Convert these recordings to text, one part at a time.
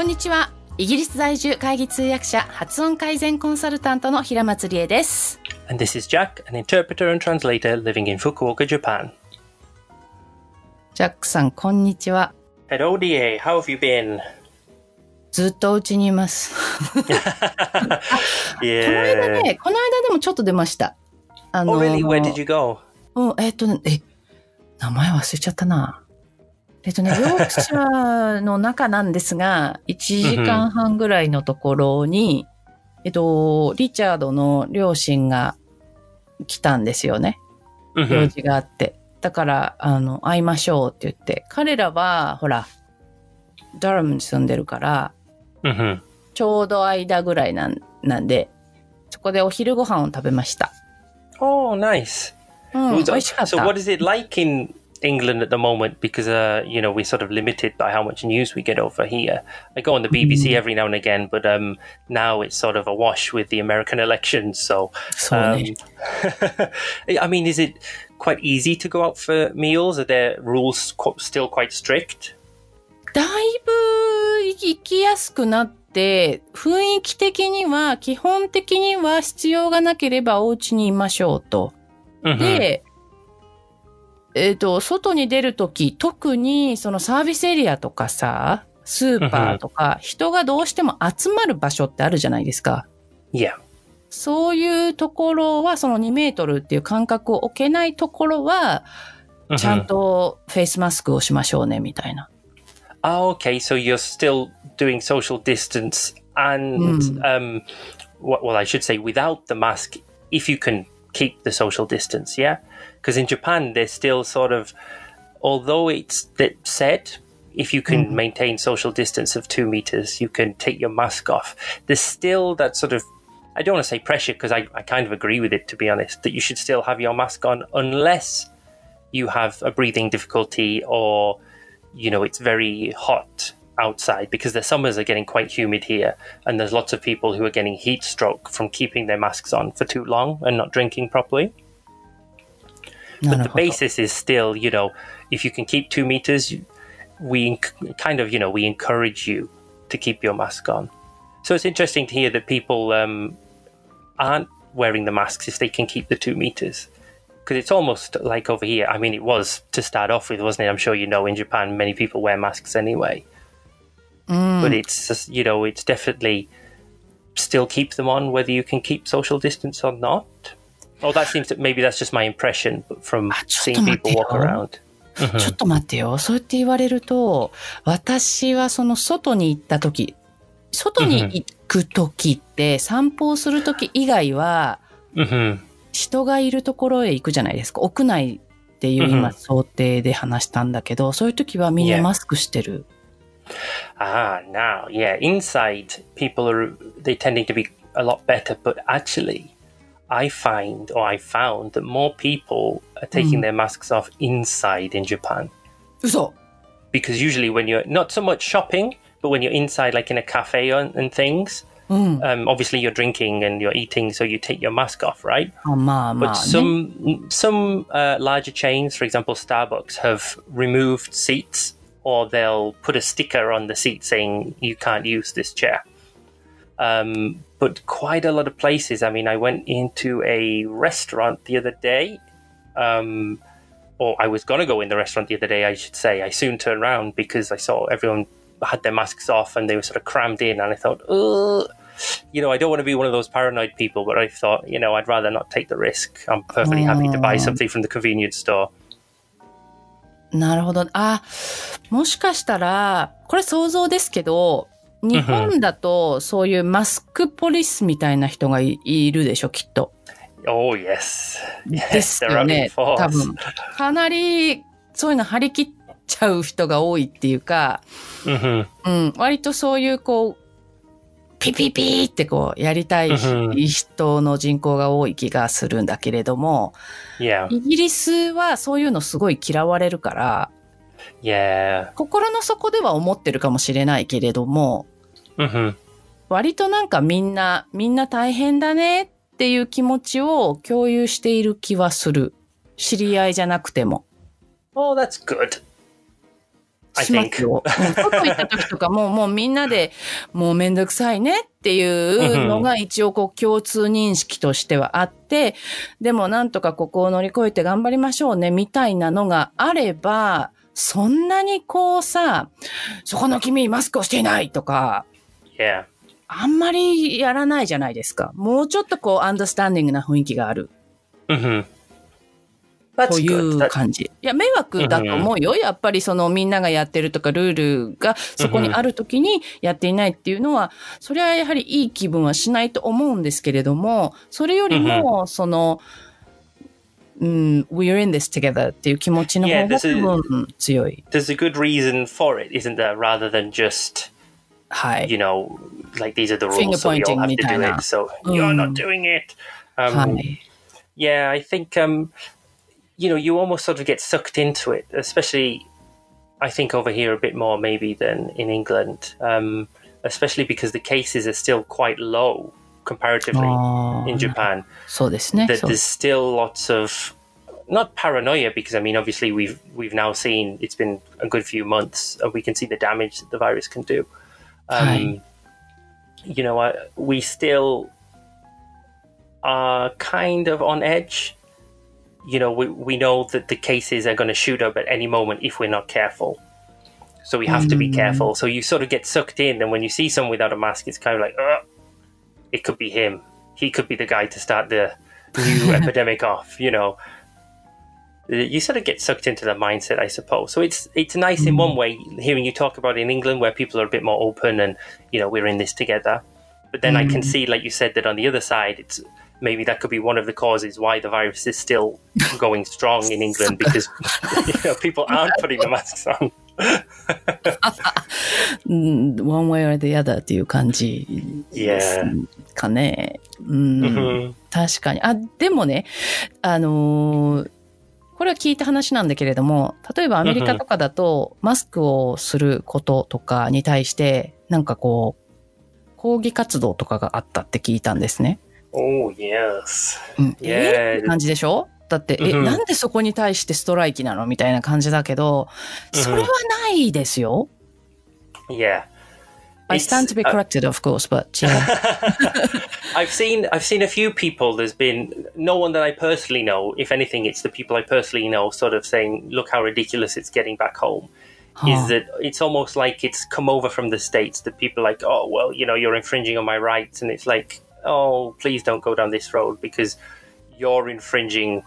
こんにちは。イギリス在住会議通訳者、発音改善コンサルタントの平松理恵です。And this is Jack, an interpreter and translator living in Fukuoka, Japan. ジャックさん、こんにちは。Hello, DA. How have you been? ずっとお家にいます。この間.ね、この間でもちょっと出ました。あ Oh, really? Where did you go? うん、えっ、とね、え、名前忘れちゃったな。えっ、とね、ヨークシャーの中なんですが、1時間半ぐらいのところに、えっと、リチャードの両親が来たんですよね。用 hmm 事があって。だから、あの、会いましょうって言って。彼らは、ほら、ダラムに住んでるから、hmm ちょうど間ぐらいなんなんで、そこでお昼ご飯を食べました。Oh, nice. うん、So- 美味しかっ so, た。what is it like in England at the moment? Because, uh, you know, we're sort of limited by how much news we get over here. I go on the BBC every now and again, but um, now it's sort of a wash with the American elections. So, そうね。 I mean, is it quite easy to go out for meals? Are their rules qu- still quite strict? だいぶ行きやすくなって、雰囲気的には、基本的には必要がなければお家にいましょうと。 Mhm. で、 えっ、と、外に出るとき、特にそのサービスエリアとかさ、スーパーとか、人がどうしても集まる場所ってあるじゃないですか。yeah. そういうところは、その2メートルっていう間隔を置けないところは、Mhm. ちゃんとフェイスマスクをしましょうね、みたいな。Oh, okay. So you're still doing social distance and, um, well, I should say without the mask, if you can keep the social distance, yeah? Because in Japan, they're still sort of, although it's said if you can mm-hmm. maintain social distance of two meters, you can take your mask off. There's still that sort of, I don't want to say pressure because I, I kind of agree with it, to be honest, that you should still have your mask on unless you have a breathing difficulty or you know it's very hot outside because the summers are getting quite humid here and there's lots of people who are getting heat stroke from keeping their masks on for too long and not drinking properly but no, the basis is still, you know, if you can keep two meters, we inc- kind of, you know, we encourage you to keep your mask on. So it's interesting to hear that people um, aren't wearing the masks if they can keep the two meters. Because it's almost like over here. I mean, it was to start off with, wasn't it? I'm sure you know in Japan, many people wear masks anyway. Mm. But it's, just, you know, it's definitely still keep them on whether you can keep social distance or not. Oh that seems to maybe that's just my impression from Ah, seeing ちょっと待ってよ。people walk around ちょっと待ってよ。そうやって言われると、私はその外に行った時、外に行く時って散歩をする時以外は、hmm 人がいるところへ行くじゃないですか。屋内っていううん今想定で話したんだけど、そういう時はみんな.マスクしてる。ah now yeah inside people are they tending to be a lot better but actually I find or I found that more people are taking mm. their masks off inside in Japan. So, because usually when you're not so much shopping, but when you're inside, like in a cafe and, and things, mm. um, obviously you're drinking and you're eating, so you take your mask off, right? Oh, ma, ma. But some some uh, larger chains, for example, Starbucks, have removed seats, or they'll put a sticker on the seat saying you can't use this chair. Um, but quite a lot of places i mean i went into a restaurant the other day um, or i was going to go in the restaurant the other day i should say i soon turned around because i saw everyone had their masks off and they were sort of crammed in and i thought Ugh. you know, I don't want to be one of those paranoid people, but I thought, you know, I'd rather not take the risk. I'm perfectly happy to buy Mm. something from the convenience store. なるほど。あ、もしかしたら、これ想像ですけど、 日本だとそういうマスクポリスみたいな人がいいるでしょ、きっと。Oh yes, で yes, す they're よね。多分。かなり、そういうの張り切っちゃう人が多いっていうか、hmm うん、割とそういうこう、ピピピーってこうやりたいうん人の人口が多い気がするんだけれども、Yeah, イギリスはそういうのすごい嫌われるから、yeah. 心の底では思ってるかもしれないけれども、hmm 割となんかみんな、みんな大変だねっていう気持ちを共有している気はする。知り合いじゃなくても。Oh, that's good. しますよ。うん外行った時とかも、もうみんなで、もうめんどくさいねっていうのが一応こう共通認識としてはあって、でもなんとかここを乗り越えて頑張りましょうね、みたいなのがあれば、そんなにこうさ、そこの君マスクをしていないとか、Yeah. あんまりやらないじゃないですか。もうちょっとこう、アンダースタンディングな雰囲気がある hmm That's とい.う感じ。いや、迷惑だと思うよ。やっぱりそのみんながやってるとか、ルールがそこにある時にやっていないっていうのは、それはやはりいい気分はしないと思うんですけれども、それよりも、その、うん、we're in this together っていう気持ちの方 Yeah, が this is- 多分強い。There's a good reason for it, isn't there? Rather than just Hi. You know, like these are the rules, so we all have to do it. So mm. you're not doing it. Um, Hi. Yeah, I think um, you know you almost sort of get sucked into it, especially I think over here a bit more maybe than in England, um, especially because the cases are still quite low comparatively oh, in Japan. So this next, there's still lots of not paranoia because I mean obviously we've we've now seen it's been a good few months and we can see the damage that the virus can do. Um. You know, I, we still are kind of on edge. You know, we we know that the cases are going to shoot up at any moment if we're not careful. So we have to be careful. So you sort of get sucked in, and when you see someone without a mask, it's kind of like, uh, it could be him. He could be the guy to start the new epidemic off. You know, you sort of get sucked into the mindset, I suppose. So it's it's nice in one way hearing you talk about it in England where people are a bit more open and you know we're in this together. But then I can see, like you said, that on the other side, it's maybe that could be one of the causes why the virus is still going strong in England because you know people aren't putting the masks on. うん、one way or the other っていう感じです Yeah. かね。うん。 Mhm. 確かに。あ、でもね、あのー これは聞いた話なんだけれども、例えばアメリカとかだと、マスクをすることとかに対して、なんかこう、抗議活動とかがあったって聞いたんですね。Oh yes. うん.えーって感じでしょ？だって、え、うんなんでそこに対してストライキなのみたいな感じだけど、それはないですよ。Yeah. I stand to be uh, corrected, of course, but yeah. I've seen I've seen a few people. There's been no one that I personally know. If anything, it's the people I personally know, sort of saying, "Look how ridiculous it's getting back home." Is that it's almost like it's come over from the states that people are like, "Oh well, you know, you're infringing on my rights," and it's like, "Oh, please don't go down this road because you're infringing."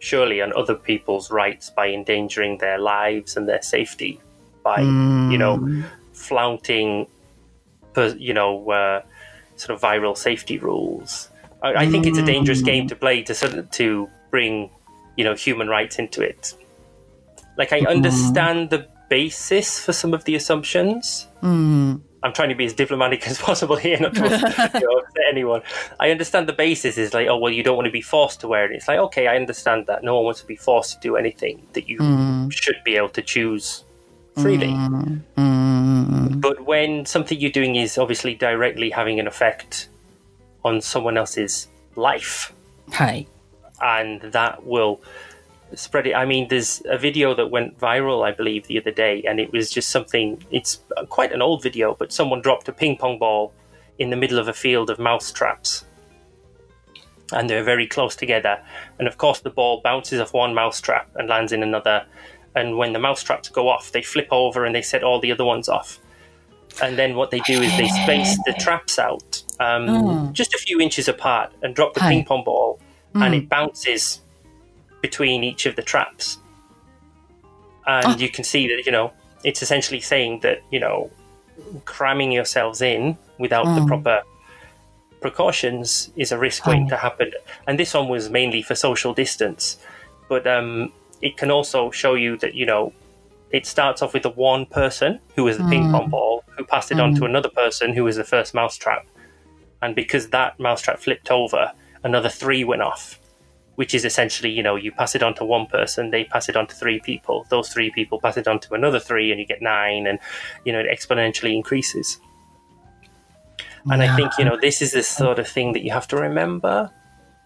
Surely on other people's rights by endangering their lives and their safety by you know flaunting you know uh, sort of viral safety rules. I, I think it's a dangerous game to play to sort of, to bring you know human rights into it. Like I mm-hmm. understand the basis for some of the assumptions. Mm. I'm trying to be as diplomatic as possible here, not to you know, anyone. I understand the basis is like, oh well, you don't want to be forced to wear it. It's like, okay, I understand that. No one wants to be forced to do anything that you mm. should be able to choose freely. Mm. Mm-hmm. But when something you're doing is obviously directly having an effect on someone else's life, hi, and that will spread it. I mean, there's a video that went viral, I believe, the other day, and it was just something. It's quite an old video, but someone dropped a ping pong ball in the middle of a field of mouse traps. And they're very close together. And of course, the ball bounces off one mouse trap and lands in another. And when the mousetraps go off, they flip over and they set all the other ones off. And then what they do is they space the traps out um, hmm. just a few inches apart and drop the Hi. ping pong ball, and hmm. it bounces between each of the traps. And ah. you can see that, you know, it's essentially saying that, you know, cramming yourselves in without the hmm. proper precautions is a risk waiting to happen. And this one was mainly for social distance. But um, it can also show you that, you know, it starts off with the one person who was the hmm. ping pong ball, who passed it on to hmm. another person who was the first mousetrap. And because that mousetrap flipped over, another three went off, which is essentially, you know, you pass it on to one person, they pass it on to three people, those three people pass it on to another three, and you get nine, and, you know, it exponentially increases. And I think, you know, this is the sort of thing that you have to remember.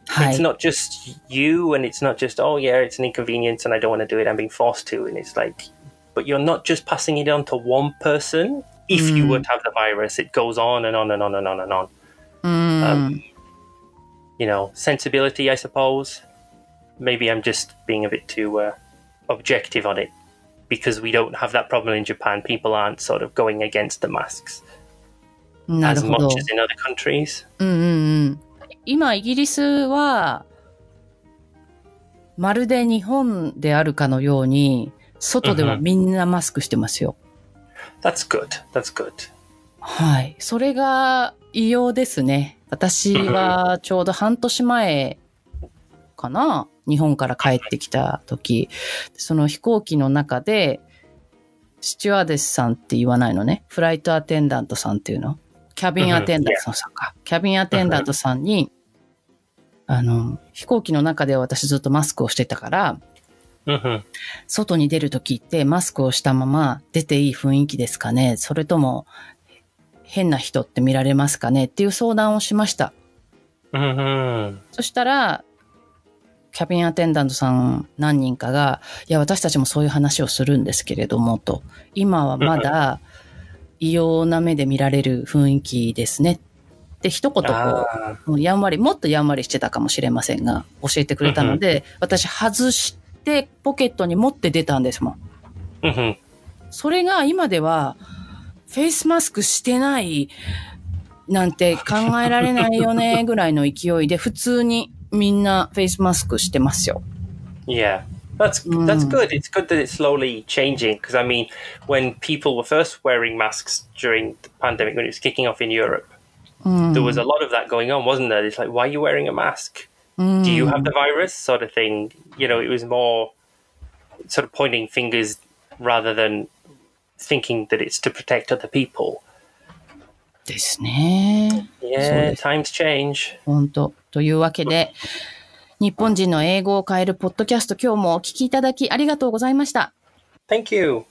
Hi. It's not just you, and it's not just, oh, yeah, it's an inconvenience and I don't want to do it, I'm being forced to. And it's like, but you're not just passing it on to one person. If mm. you would have the virus, it goes on and on and on and on and on. Mm. Um, you know, sensibility, I suppose. Maybe I'm just being a bit too uh, objective on it because we don't have that problem in Japan. People aren't sort of going against the masks as much as in other countries. Mm-hmm. 今、イギリスは、まるで日本であるかのように、外ではみんなマスクしてますよ。That's good. That's good. はい。それが異様ですね。私はちょうど半年前かな日本から帰ってきた時、その飛行機の中で、スチュワーデスさんって言わないのね。フライトアテンダントさんっていうの。キャビンアテンダントさんか。キャビンアテンダントさんに、あの、飛行機の中では私ずっとマスクをしてたから、hmm 外に出るときってマスクをしたまま出ていい雰囲気ですかねそれとも変な人って見られますかねっていう相談をしました。hmm そしたら、キャビンアテンダントさん何人かが、いや、私たちもそういう話をするんですけれども、と。今はまだ異様な目で見られる雰囲気ですね。って一言こ Ah, う、もうやんわり、もっとやんわりしてたかもしれませんが、教えてくれたので、私外してポケットに持って出たんですもん。hmm それが今では、フェイスマスクしてないなんて考えられないよねぐらいの勢いで普通にみんなフェイスマスクしてますよ。Yeah. That's that's Mm. good. It's good that it's slowly changing because I mean, when people were first wearing masks during the pandemic when it was kicking off in Europe, うん。 there was a lot of that going on, wasn't there? It's like, why are you wearing a mask? うん Do you have the virus? Sort of thing. You know, it was more sort of pointing fingers rather than thinking that it's to protect other people. ですね。 Yeah, So- times change. 本当というわけで、 日本人の英語を変えるポッドキャスト今日もお聞きいただきありがとうございました。Thank you.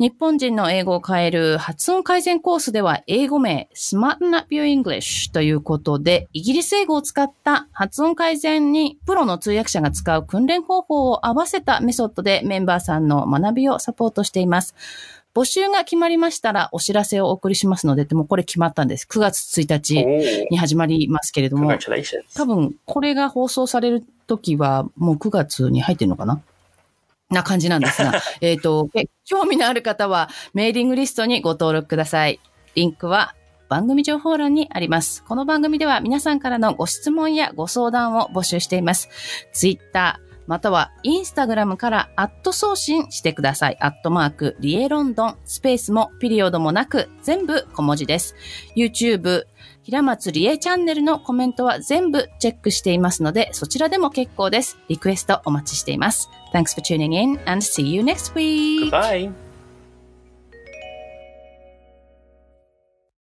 日本人の英語を変える発音改善コースでは英語名 Smarten Up Your English ということでイギリス英語を使った発音改善にプロの通訳者が使う訓練方法を合わせたメソッドでメンバーさんの学びをサポートしています。募集が決まりましたらお知らせをお送りしますので、でもこれ決まったんです。9月1日 Oh, に始まりますけれども.多分これが放送される時はもう9月に入ってるのかな？な感じなんですが、えっと、え興味のある方はメーリングリストにご登録ください。リンクは番組情報欄にあります。この番組では皆さんからのご質問やご相談を募集しています。ツイッター、またはインスタグラムからアット送信してください。アットマーク、リエロンドン、スペースもピリオドもなく、全部小文字です。YouTube、平松理恵チャンネルのコメントは全部チェックしていますので、そちらでも結構です。リクエストお待ちしています。Thanks for tuning in and see you next week! Goodbye.